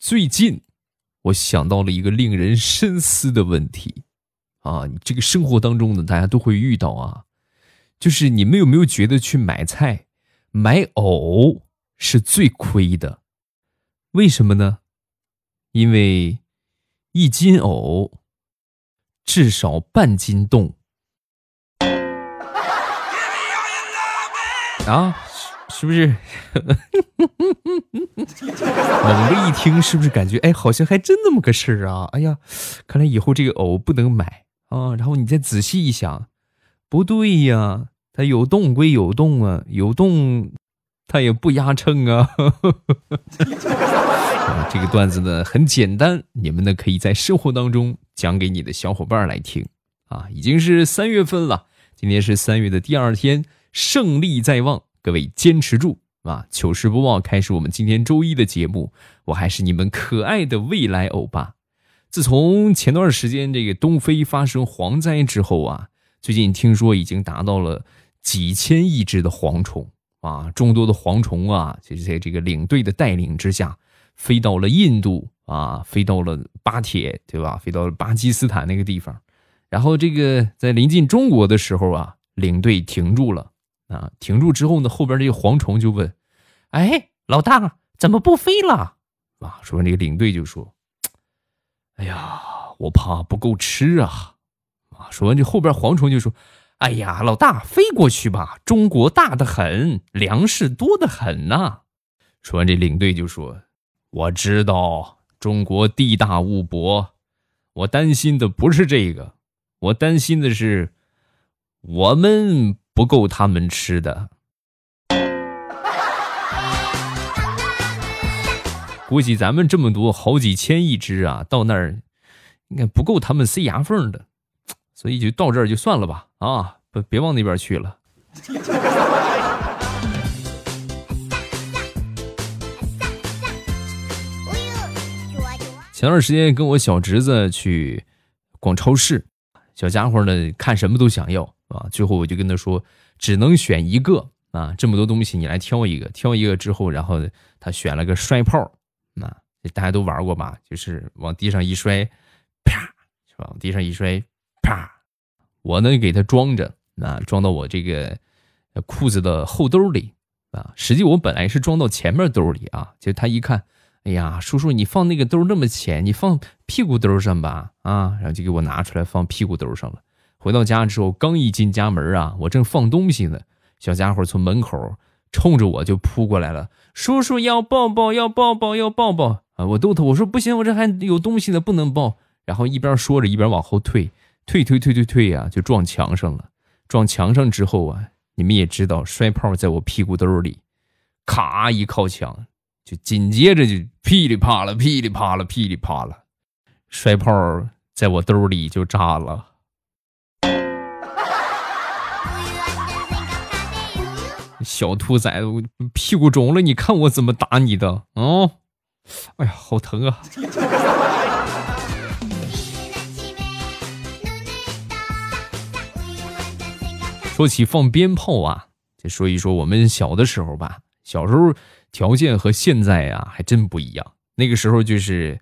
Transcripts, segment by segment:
最近我想到了一个令人深思的问题啊，这个生活当中呢，大家都会遇到啊，就是你们有没有觉得去买菜买藕是最亏的？为什么呢？因为一斤藕至少半斤冻 啊。是不是？猛的一听，是不是感觉哎，好像还真那么个事儿啊？哎呀，看来以后这个藕不能买啊。然后你再仔细一想，不对呀，它有洞归有洞啊，有洞它也不压秤啊。这个段子呢很简单，你们呢可以在生活当中讲给你的小伙伴来听啊。已经是三月份了，今天是三月的第二天，胜利在望。各位坚持住啊！糗事播报开始，我们今天周一的节目，我还是你们可爱的未来欧巴。自从前段时间这个东非发生蝗灾之后啊，最近听说已经达到了几千亿只的蝗虫啊，众多的蝗虫啊，就是在这个领队的带领之下，飞到了印度啊，飞到了巴铁，对吧？飞到了巴基斯坦那个地方，然后这个在临近中国的时候啊，领队停住了。啊，停住之后呢，后边这个蝗虫就问：“哎，老大怎么不飞了？”啊，说完这个领队就说：“哎呀，我怕不够吃啊。”啊，说完这后边蝗虫就说：“哎呀，老大飞过去吧，中国大的很，粮食多的很呐。”说完这领队就说：“我知道中国地大物博，我担心的不是这个，我担心的是我们。”不够他们吃的，估计咱们这么多好几千亿只啊，到那儿应该不够他们塞牙缝的，所以就到这儿就算了吧啊，不别往那边去了。前段时间跟我小侄子去逛超市，小家伙呢看什么都想要。啊！最后我就跟他说，只能选一个啊！这么多东西，你来挑一个。挑一个之后，然后他选了个摔炮，啊，大家都玩过吧？就是往地上一摔，啪，是吧？往地上一摔，啪。我呢给他装着，啊，装到我这个裤子的后兜里啊。实际我本来是装到前面兜里啊。就他一看，哎呀，叔叔，你放那个兜那么浅，你放屁股兜上吧，啊，然后就给我拿出来放屁股兜上了。回到家之后，刚一进家门啊，我正放东西呢，小家伙从门口冲着我就扑过来了：“叔叔要抱抱，要抱抱，要抱抱！”啊，我逗他，我说：“不行，我这还有东西呢，不能抱。”然后一边说着，一边往后退，退退退退退呀，就撞墙上了。撞墙上之后啊，你们也知道，摔炮在我屁股兜里，咔一靠墙，就紧接着就噼里啪啦，噼里啪啦，噼里啪啦，摔炮在我兜里就炸了。小兔崽子，我屁股肿了，你看我怎么打你的啊！哎呀，好疼啊！说起放鞭炮啊，就说一说我们小的时候吧。小时候条件和现在啊还真不一样。那个时候就是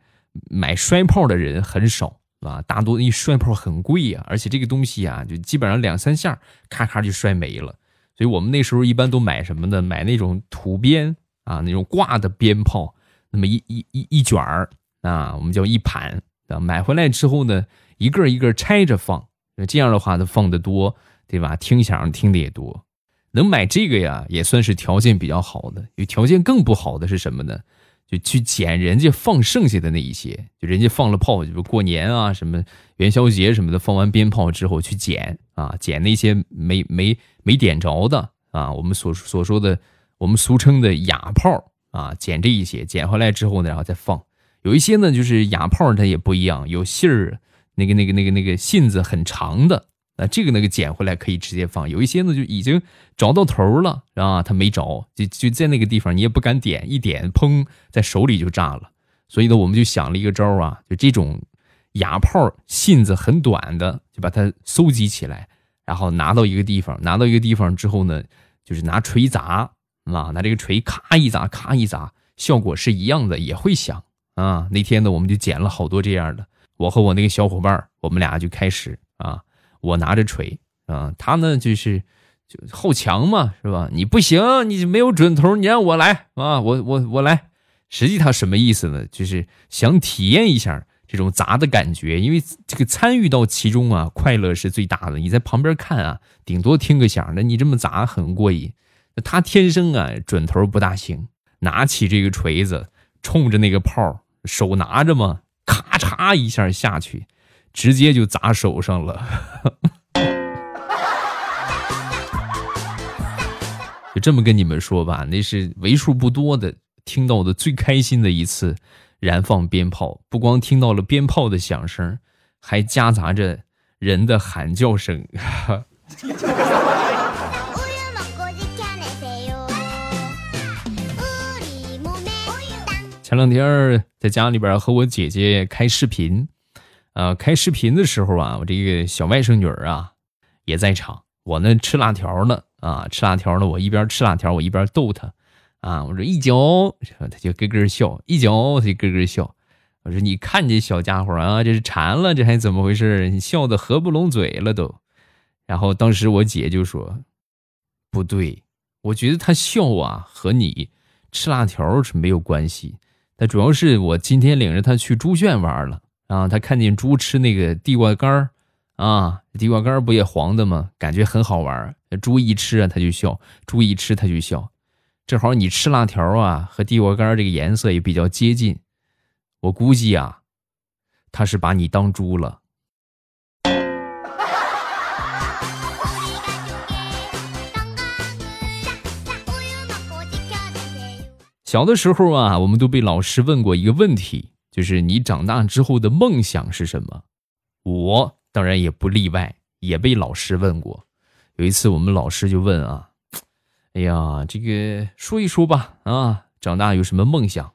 买摔炮的人很少啊，大多一摔炮很贵呀，而且这个东西啊，就基本上两三下，咔咔就摔没了。所以我们那时候一般都买什么呢？买那种土鞭啊，那种挂的鞭炮，那么一一一一卷儿啊，我们叫一盘啊。买回来之后呢，一个一个拆着放，这样的话它放的多，对吧？听响听的也多。能买这个呀，也算是条件比较好的。有条件更不好的是什么呢？就去捡人家放剩下的那一些，就人家放了炮，就是过年啊什么元宵节什么的，放完鞭炮之后去捡啊，捡那些没没没点着的啊，我们所所说的我们俗称的哑炮啊，捡这一些，捡回来之后呢，然后再放。有一些呢，就是哑炮它也不一样，有信儿，那个那个那个那个信子很长的。那这个那个捡回来可以直接放，有一些呢就已经着到头了啊，它没着，就就在那个地方，你也不敢点，一点砰，在手里就炸了。所以呢，我们就想了一个招啊，就这种哑炮信子很短的，就把它搜集起来，然后拿到一个地方，拿到一个地方之后呢，就是拿锤砸啊，拿这个锤咔一砸，咔一砸，效果是一样的，也会响啊。那天呢，我们就捡了好多这样的。我和我那个小伙伴，我们俩就开始啊，我拿着锤啊，他呢就是就好强嘛，是吧？你不行，你没有准头，你让我来啊，我我我来。实际他什么意思呢？就是想体验一下。这种砸的感觉，因为这个参与到其中啊，快乐是最大的。你在旁边看啊，顶多听个响，那你这么砸很过瘾。他天生啊准头不大行，拿起这个锤子，冲着那个炮，手拿着嘛，咔嚓一下下去，直接就砸手上了。就这么跟你们说吧，那是为数不多的听到的最开心的一次。燃放鞭炮，不光听到了鞭炮的响声，还夹杂着人的喊叫声。前两天在家里边和我姐姐开视频，呃，开视频的时候啊，我这个小外甥女儿啊也在场。我呢吃辣条呢，啊，吃辣条呢，我一边吃辣条，我一边逗她。啊！我说一脚，他就咯咯笑；一脚，他就咯咯笑。我说你看这小家伙啊，这是馋了，这还怎么回事？你笑的合不拢嘴了都。然后当时我姐就说：“不对，我觉得他笑啊和你吃辣条是没有关系。他主要是我今天领着他去猪圈玩了啊，他看见猪吃那个地瓜干儿啊，地瓜干不也黄的吗？感觉很好玩。猪一吃啊，他就笑；猪一吃他就笑。”正好你吃辣条啊，和地瓜干这个颜色也比较接近，我估计啊，他是把你当猪了。小的时候啊，我们都被老师问过一个问题，就是你长大之后的梦想是什么？我当然也不例外，也被老师问过。有一次我们老师就问啊。哎呀，这个说一说吧啊，长大有什么梦想？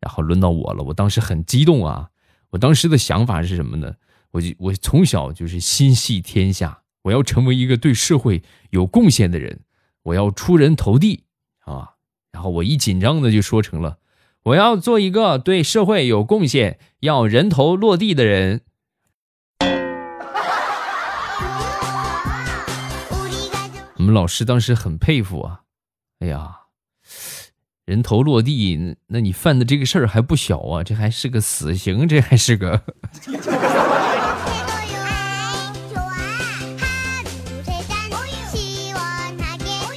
然后轮到我了，我当时很激动啊！我当时的想法是什么呢？我就我从小就是心系天下，我要成为一个对社会有贡献的人，我要出人头地啊！然后我一紧张的就说成了，我要做一个对社会有贡献、要人头落地的人。们老师当时很佩服啊，哎呀，人头落地，那你犯的这个事儿还不小啊，这还是个死刑，这还是个。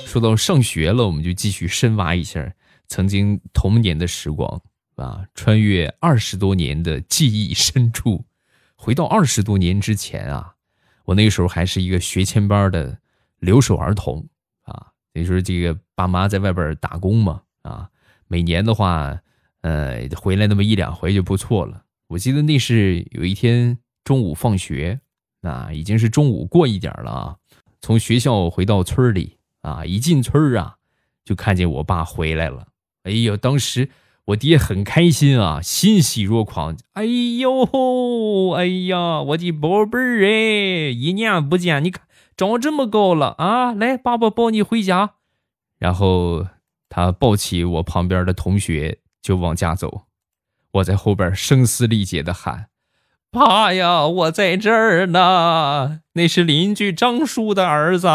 说到上学了，我们就继续深挖一下曾经童年的时光啊，穿越二十多年的记忆深处，回到二十多年之前啊，我那个时候还是一个学前班的。留守儿童啊，也就是这个爸妈在外边打工嘛啊，每年的话，呃，回来那么一两回就不错了。我记得那是有一天中午放学，啊，已经是中午过一点了啊，从学校回到村里啊，一进村啊，就看见我爸回来了。哎呦，当时我爹很开心啊，欣喜若狂。哎呦，哎呀，我的宝贝儿哎，一年不见，你看。长这么高了啊！来，爸爸抱你回家。然后他抱起我旁边的同学就往家走，我在后边声嘶力竭的喊：“爸呀，我在这儿呢！那是邻居张叔的儿子。”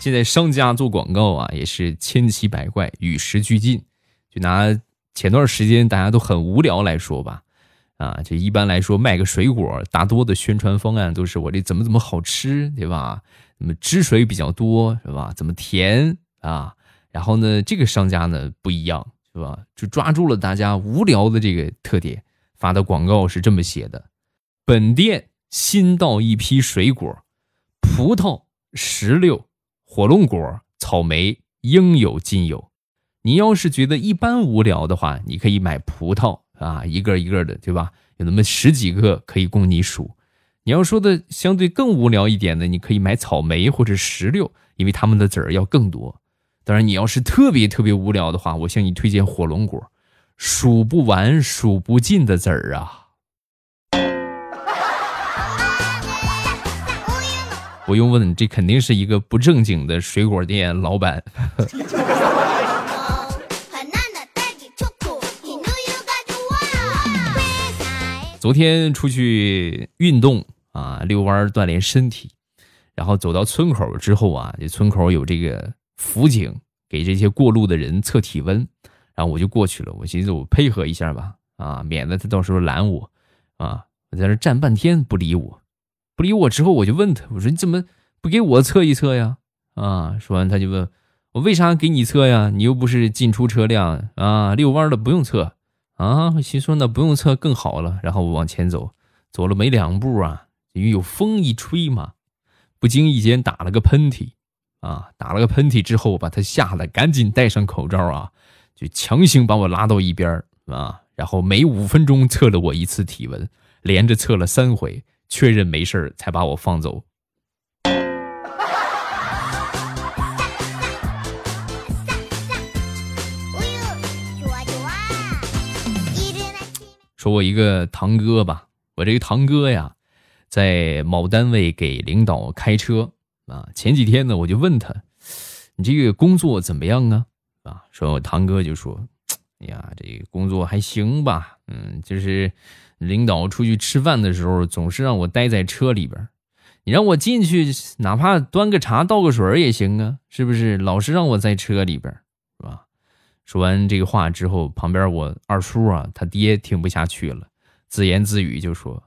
现在商家做广告啊，也是千奇百怪，与时俱进。就拿前段时间大家都很无聊来说吧，啊，就一般来说卖个水果，大多的宣传方案都是我这怎么怎么好吃，对吧？那么汁水比较多，是吧？怎么甜啊？然后呢，这个商家呢不一样，是吧？就抓住了大家无聊的这个特点，发的广告是这么写的：本店新到一批水果，葡萄、石榴、火龙果、草莓，应有尽有。你要是觉得一般无聊的话，你可以买葡萄啊，一个一个的，对吧？有那么十几个可以供你数。你要说的相对更无聊一点的，你可以买草莓或者石榴，因为它们的籽儿要更多。当然，你要是特别特别无聊的话，我向你推荐火龙果，数不完、数不尽的籽儿啊。不用问，这肯定是一个不正经的水果店老板。昨天出去运动啊，遛弯锻炼身体，然后走到村口之后啊，这村口有这个辅警给这些过路的人测体温，然后我就过去了。我寻思我配合一下吧，啊，免得他到时候拦我啊。我在那站半天不理我，不理我之后我就问他，我说你怎么不给我测一测呀？啊，说完他就问我为啥给你测呀？你又不是进出车辆啊，遛弯的不用测。啊，心说那不用测更好了。然后我往前走，走了没两步啊，因为有风一吹嘛，不经意间打了个喷嚏，啊，打了个喷嚏之后把他吓得赶紧戴上口罩啊，就强行把我拉到一边啊，然后每五分钟测了我一次体温，连着测了三回，确认没事才把我放走。说我一个堂哥吧，我这个堂哥呀，在某单位给领导开车啊。前几天呢，我就问他，你这个工作怎么样啊？啊，说我堂哥就说，哎呀，这个工作还行吧，嗯，就是领导出去吃饭的时候，总是让我待在车里边，你让我进去，哪怕端个茶倒个水也行啊，是不是？老是让我在车里边。说完这个话之后，旁边我二叔啊，他爹听不下去了，自言自语就说：“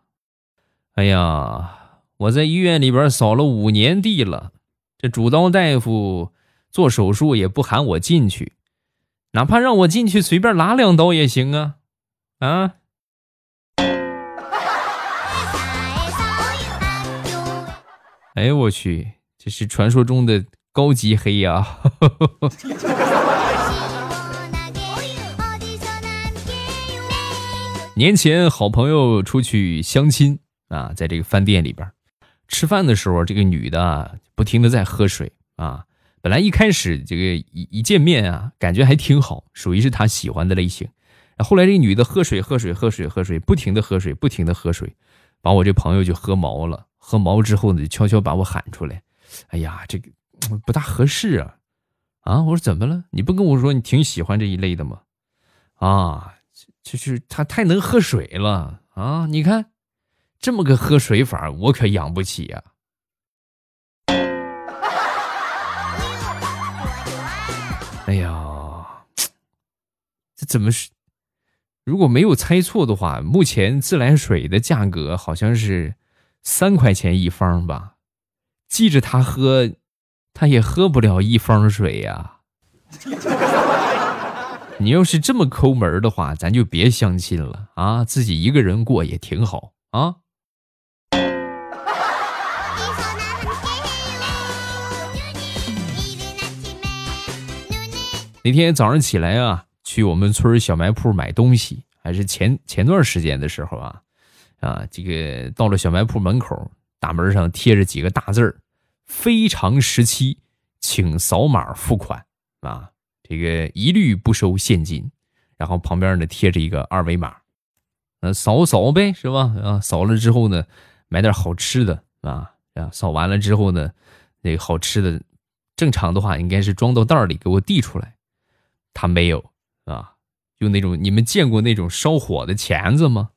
哎呀，我在医院里边扫了五年地了，这主刀大夫做手术也不喊我进去，哪怕让我进去随便拉两刀也行啊！”啊！哎呦我去，这是传说中的高级黑呀！年前，好朋友出去相亲啊，在这个饭店里边吃饭的时候，这个女的不停的在喝水啊。本来一开始这个一一见面啊，感觉还挺好，属于是他喜欢的类型。后来这个女的喝水喝水喝水喝水，不停的喝水不停的喝水，把我这朋友就喝毛了。喝毛之后呢，就悄悄把我喊出来。哎呀，这个不大合适啊！啊，我说怎么了？你不跟我说你挺喜欢这一类的吗？啊。就是他太能喝水了啊！你看，这么个喝水法，我可养不起呀。哎呀，这怎么是？如果没有猜错的话，目前自来水的价格好像是三块钱一方吧？记着他喝，他也喝不了一方水呀。你要是这么抠门的话，咱就别相亲了啊！自己一个人过也挺好啊。那天早上起来啊，去我们村小卖铺买东西，还是前前段时间的时候啊，啊，这个到了小卖铺门口，大门上贴着几个大字儿：“非常时期，请扫码付款啊。”这个一律不收现金，然后旁边呢贴着一个二维码，呃，扫扫呗，是吧？啊，扫了之后呢，买点好吃的啊，啊，扫完了之后呢，那个好吃的，正常的话应该是装到袋里给我递出来，他没有啊，用那种你们见过那种烧火的钳子吗？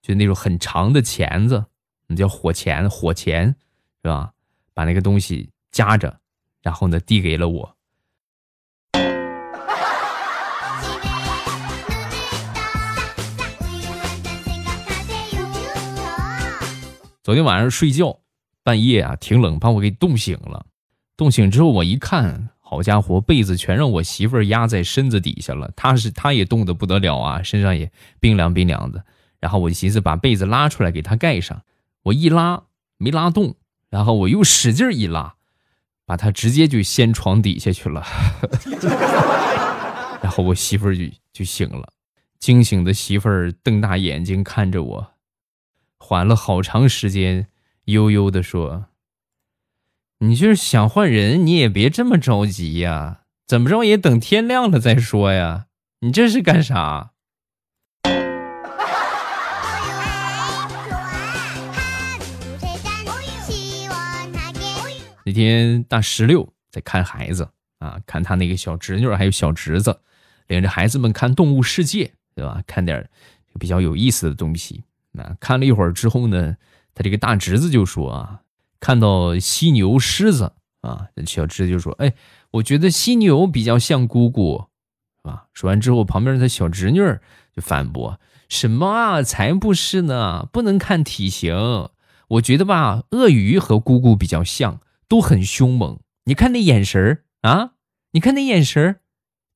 就那种很长的钳子，那叫火钳，火钳是吧？把那个东西夹着，然后呢递给了我。昨天晚上睡觉，半夜啊挺冷，把我给冻醒了。冻醒之后我一看，好家伙，被子全让我媳妇儿压在身子底下了。她是她也冻得不得了啊，身上也冰凉冰凉的。然后我寻思把被子拉出来给她盖上，我一拉没拉动，然后我又使劲一拉，把她直接就掀床底下去了。然后我媳妇儿就就醒了，惊醒的媳妇儿瞪大眼睛看着我。缓了好长时间，悠悠的说：“你就是想换人，你也别这么着急呀，怎么着也等天亮了再说呀。你这是干啥？”那天大石榴在看孩子啊，看他那个小侄女还有小侄子，领着孩子们看《动物世界》，对吧？看点比较有意思的东西。那看了一会儿之后呢，他这个大侄子就说啊，看到犀牛、狮子啊，小侄子就说：“哎，我觉得犀牛比较像姑姑，是吧？”说完之后，旁边的小侄女就反驳：“什么啊，才不是呢！不能看体型，我觉得吧，鳄鱼和姑姑比较像，都很凶猛。你看那眼神儿啊，你看那眼神儿，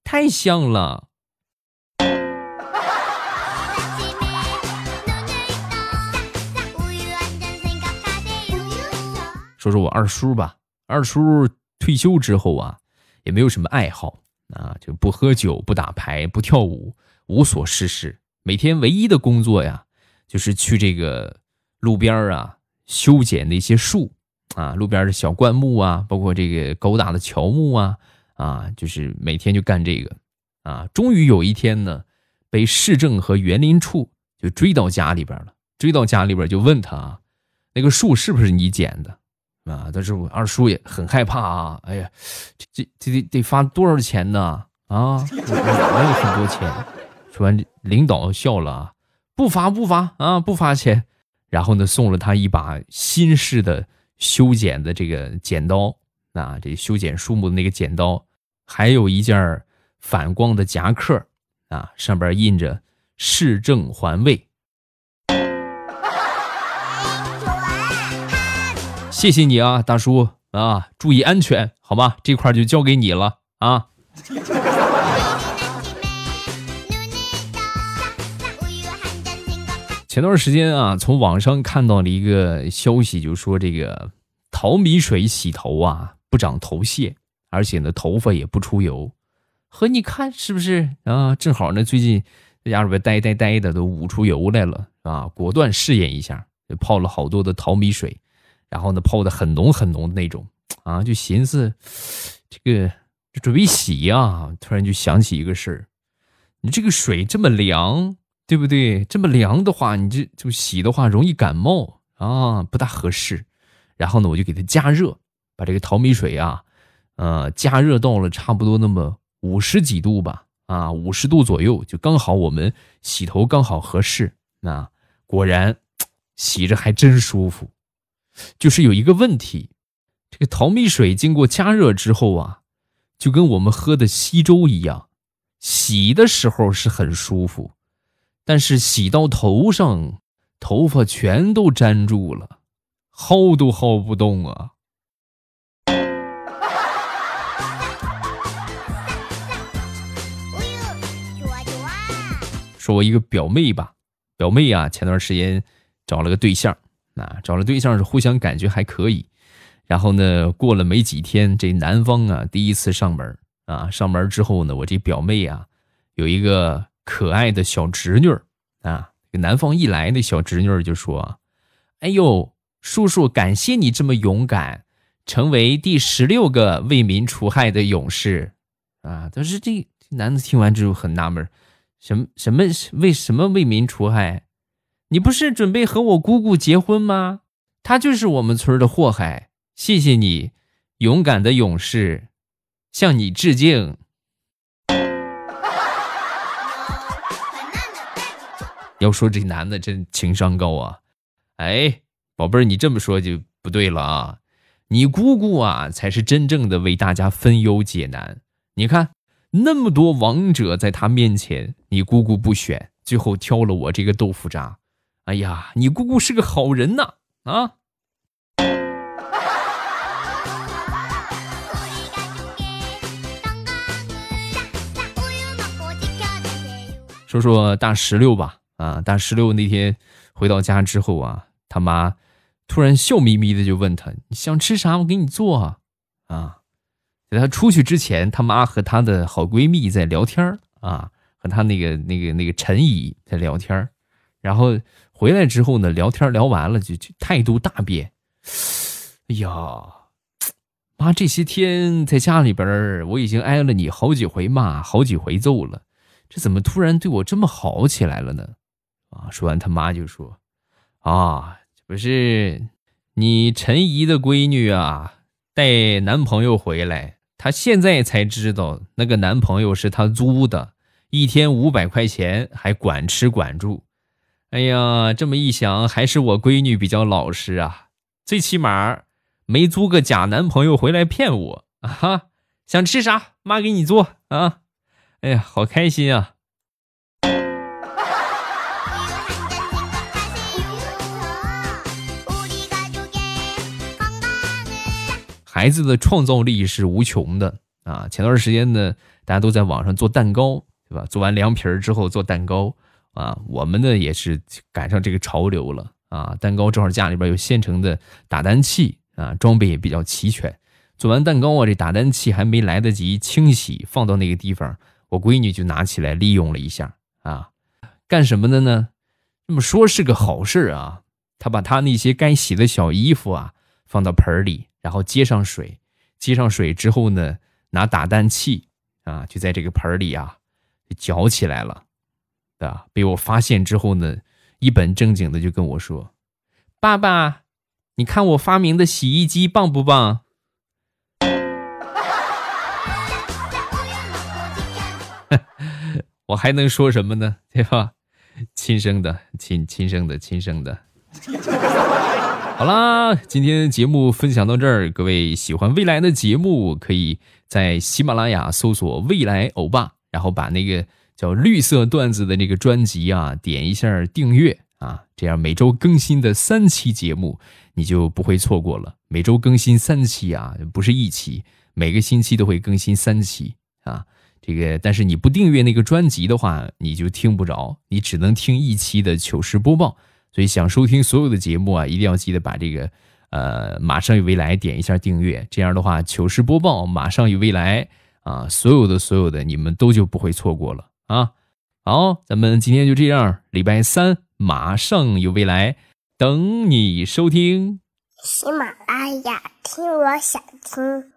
太像了。”说说我二叔吧，二叔退休之后啊，也没有什么爱好啊，就不喝酒、不打牌、不跳舞，无所事事。每天唯一的工作呀，就是去这个路边啊修剪那些树啊，路边的小灌木啊，包括这个高大的乔木啊，啊，就是每天就干这个啊。终于有一天呢，被市政和园林处就追到家里边了，追到家里边就问他啊，那个树是不是你剪的？啊！但是我二叔也很害怕啊！哎呀，这这得得发多少钱呢？啊，没有很多钱。说完，领导笑了，不发不发啊，不发钱。然后呢，送了他一把新式的修剪的这个剪刀，啊，这修剪树木的那个剪刀，还有一件反光的夹克，啊，上边印着“市政环卫”。谢谢你啊，大叔啊，注意安全，好吧？这块就交给你了啊。前段时间啊，从网上看到了一个消息，就说这个淘米水洗头啊，不长头屑，而且呢，头发也不出油。和你看是不是啊？正好呢，最近在家里边呆呆呆的，都捂出油来了啊！果断试验一下，泡了好多的淘米水。然后呢，泡的很浓很浓的那种啊，就寻思这个就准备洗呀，突然就想起一个事儿，你这个水这么凉，对不对？这么凉的话，你这就洗的话容易感冒啊，不大合适。然后呢，我就给它加热，把这个淘米水啊，呃，加热到了差不多那么五十几度吧，啊，五十度左右，就刚好我们洗头刚好合适。那果然 洗着还真舒服。就是有一个问题，这个淘米水经过加热之后啊，就跟我们喝的稀粥一样，洗的时候是很舒服，但是洗到头上，头发全都粘住了，薅都薅不动啊。说我一个表妹吧，表妹啊，前段时间找了个对象。啊，找了对象是互相感觉还可以，然后呢，过了没几天，这男方啊第一次上门啊，上门之后呢，我这表妹啊有一个可爱的小侄女啊，这男方一来，那小侄女就说：“哎呦，叔叔，感谢你这么勇敢，成为第十六个为民除害的勇士啊！”但是这男的听完之后很纳闷，什么什么为什么为民除害？你不是准备和我姑姑结婚吗？她就是我们村的祸害。谢谢你，勇敢的勇士，向你致敬。要说这男的真情商高啊！哎，宝贝儿，你这么说就不对了啊！你姑姑啊，才是真正的为大家分忧解难。你看那么多王者在他面前，你姑姑不选，最后挑了我这个豆腐渣。哎呀，你姑姑是个好人呐！啊，说说大石榴吧。啊，大石榴那天回到家之后啊，他妈突然笑眯眯的就问他：“你想吃啥？我给你做。”啊，在他出去之前，他妈和她的好闺蜜在聊天啊，和她那个那个那个陈姨在聊天然后。回来之后呢，聊天聊完了就就态度大变。哎呀，妈，这些天在家里边我已经挨了你好几回骂，好几回揍了，这怎么突然对我这么好起来了呢？啊！说完，他妈就说：“啊，不是你陈姨的闺女啊，带男朋友回来，她现在才知道那个男朋友是她租的，一天五百块钱，还管吃管住。哎呀，这么一想，还是我闺女比较老实啊，最起码没租个假男朋友回来骗我啊！哈，想吃啥，妈给你做啊！哎呀，好开心啊！孩子的创造力是无穷的啊！前段时间呢，大家都在网上做蛋糕，对吧？做完凉皮儿之后做蛋糕啊，我们呢也是赶上这个潮流了啊！蛋糕正好家里边有现成的打蛋器啊，装备也比较齐全。做完蛋糕啊，这打蛋器还没来得及清洗，放到那个地方，我闺女就拿起来利用了一下啊，干什么的呢？这么说是个好事啊！她把她那些该洗的小衣服啊放到盆里。然后接上水，接上水之后呢，拿打蛋器啊，就在这个盆里啊，搅起来了，啊，被我发现之后呢，一本正经的就跟我说：“爸爸，你看我发明的洗衣机棒不棒？” 我还能说什么呢？对吧？亲生的，亲亲生的，亲生的。好啦，今天节目分享到这儿。各位喜欢未来的节目，可以在喜马拉雅搜索“未来欧巴”，然后把那个叫“绿色段子”的那个专辑啊点一下订阅啊，这样每周更新的三期节目你就不会错过了。每周更新三期啊，不是一期，每个星期都会更新三期啊。这个但是你不订阅那个专辑的话，你就听不着，你只能听一期的糗事播报。所以想收听所有的节目啊，一定要记得把这个，呃，马上与未来点一下订阅。这样的话，糗事播报马上与未来啊，所有的所有的你们都就不会错过了啊。好，咱们今天就这样，礼拜三马上有未来等你收听。喜马拉雅听，我想听。